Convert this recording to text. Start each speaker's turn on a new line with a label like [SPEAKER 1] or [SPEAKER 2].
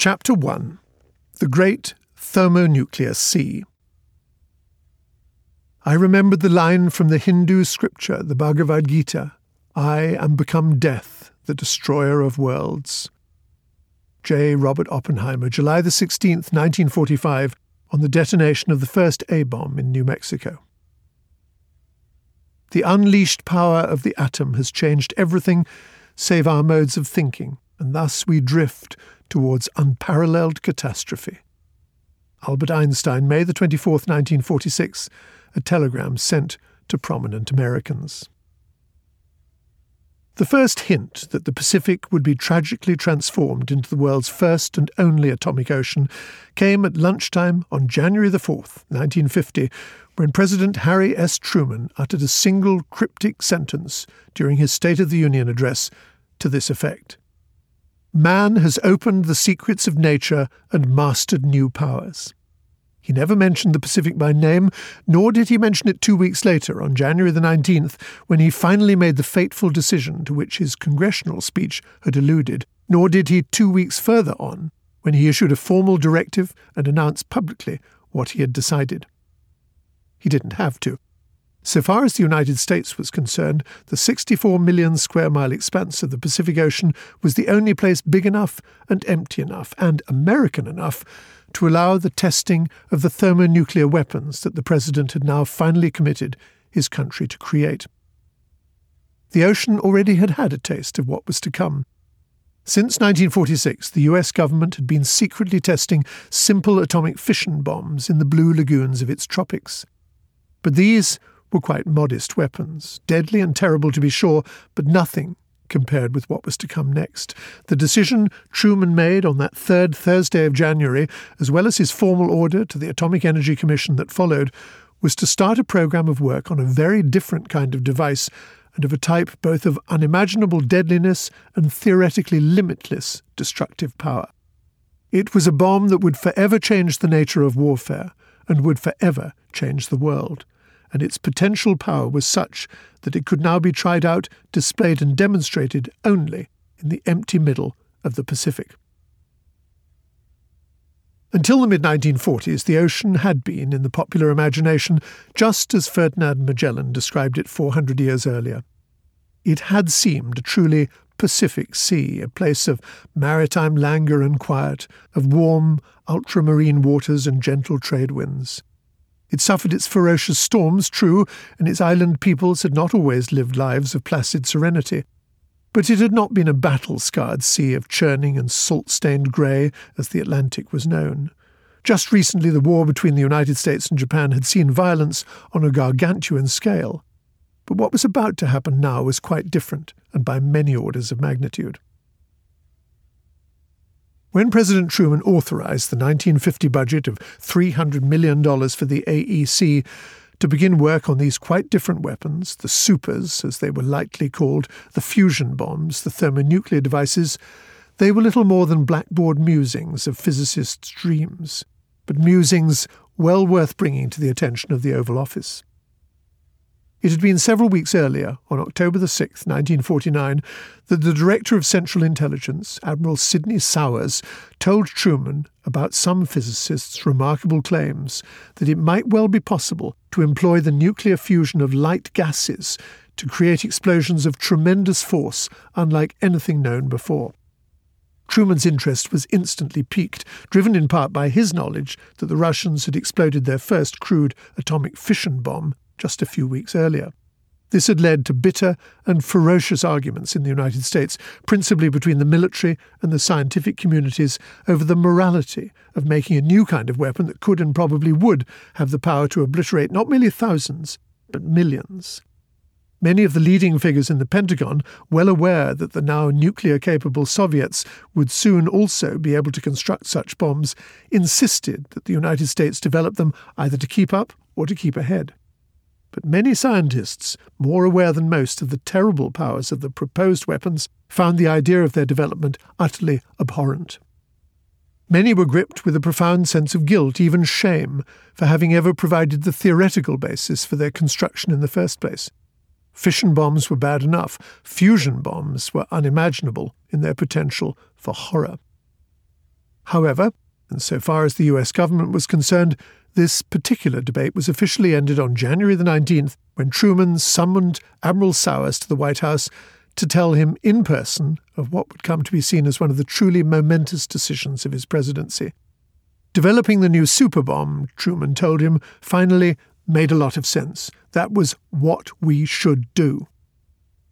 [SPEAKER 1] Chapter 1 The Great Thermonuclear Sea. I remembered the line from the Hindu scripture, the Bhagavad Gita I am become death, the destroyer of worlds. J. Robert Oppenheimer, July the 16th, 1945, on the detonation of the first A bomb in New Mexico. The unleashed power of the atom has changed everything save our modes of thinking, and thus we drift towards unparalleled catastrophe. Albert Einstein, May the 24th, 1946, a telegram sent to prominent Americans. The first hint that the Pacific would be tragically transformed into the world's first and only atomic ocean came at lunchtime on January the 4th, 1950, when President Harry S. Truman uttered a single cryptic sentence during his State of the Union address to this effect Man has opened the secrets of nature and mastered new powers. He never mentioned the Pacific by name, nor did he mention it two weeks later, on January the 19th, when he finally made the fateful decision to which his congressional speech had alluded, nor did he two weeks further on, when he issued a formal directive and announced publicly what he had decided. He didn't have to. So far as the United States was concerned, the 64 million square mile expanse of the Pacific Ocean was the only place big enough and empty enough and American enough to allow the testing of the thermonuclear weapons that the President had now finally committed his country to create. The ocean already had had a taste of what was to come. Since 1946, the US government had been secretly testing simple atomic fission bombs in the blue lagoons of its tropics. But these were quite modest weapons, deadly and terrible to be sure, but nothing compared with what was to come next. The decision Truman made on that third Thursday of January, as well as his formal order to the Atomic Energy Commission that followed, was to start a program of work on a very different kind of device and of a type both of unimaginable deadliness and theoretically limitless destructive power. It was a bomb that would forever change the nature of warfare and would forever change the world and its potential power was such that it could now be tried out, displayed, and demonstrated only in the empty middle of the Pacific. Until the mid 1940s, the ocean had been, in the popular imagination, just as Ferdinand Magellan described it 400 years earlier. It had seemed a truly Pacific Sea, a place of maritime languor and quiet, of warm, ultramarine waters and gentle trade winds. It suffered its ferocious storms, true, and its island peoples had not always lived lives of placid serenity. But it had not been a battle scarred sea of churning and salt stained grey, as the Atlantic was known. Just recently, the war between the United States and Japan had seen violence on a gargantuan scale. But what was about to happen now was quite different, and by many orders of magnitude. When President Truman authorized the 1950 budget of $300 million for the AEC to begin work on these quite different weapons, the supers, as they were lightly called, the fusion bombs, the thermonuclear devices, they were little more than blackboard musings of physicists' dreams, but musings well worth bringing to the attention of the Oval Office. It had been several weeks earlier, on October the 6th, 1949, that the Director of Central Intelligence, Admiral Sidney Souers, told Truman about some physicists' remarkable claims that it might well be possible to employ the nuclear fusion of light gases to create explosions of tremendous force unlike anything known before. Truman's interest was instantly piqued, driven in part by his knowledge that the Russians had exploded their first crude atomic fission bomb just a few weeks earlier. This had led to bitter and ferocious arguments in the United States, principally between the military and the scientific communities over the morality of making a new kind of weapon that could and probably would have the power to obliterate not merely thousands, but millions. Many of the leading figures in the Pentagon, well aware that the now nuclear capable Soviets would soon also be able to construct such bombs, insisted that the United States develop them either to keep up or to keep ahead. But many scientists, more aware than most of the terrible powers of the proposed weapons, found the idea of their development utterly abhorrent. Many were gripped with a profound sense of guilt, even shame, for having ever provided the theoretical basis for their construction in the first place. Fission bombs were bad enough, fusion bombs were unimaginable in their potential for horror. However, and so far as the US government was concerned, this particular debate was officially ended on January the 19th when Truman summoned Admiral Souers to the White House to tell him in person of what would come to be seen as one of the truly momentous decisions of his presidency. Developing the new super bomb, Truman told him, finally made a lot of sense. That was what we should do.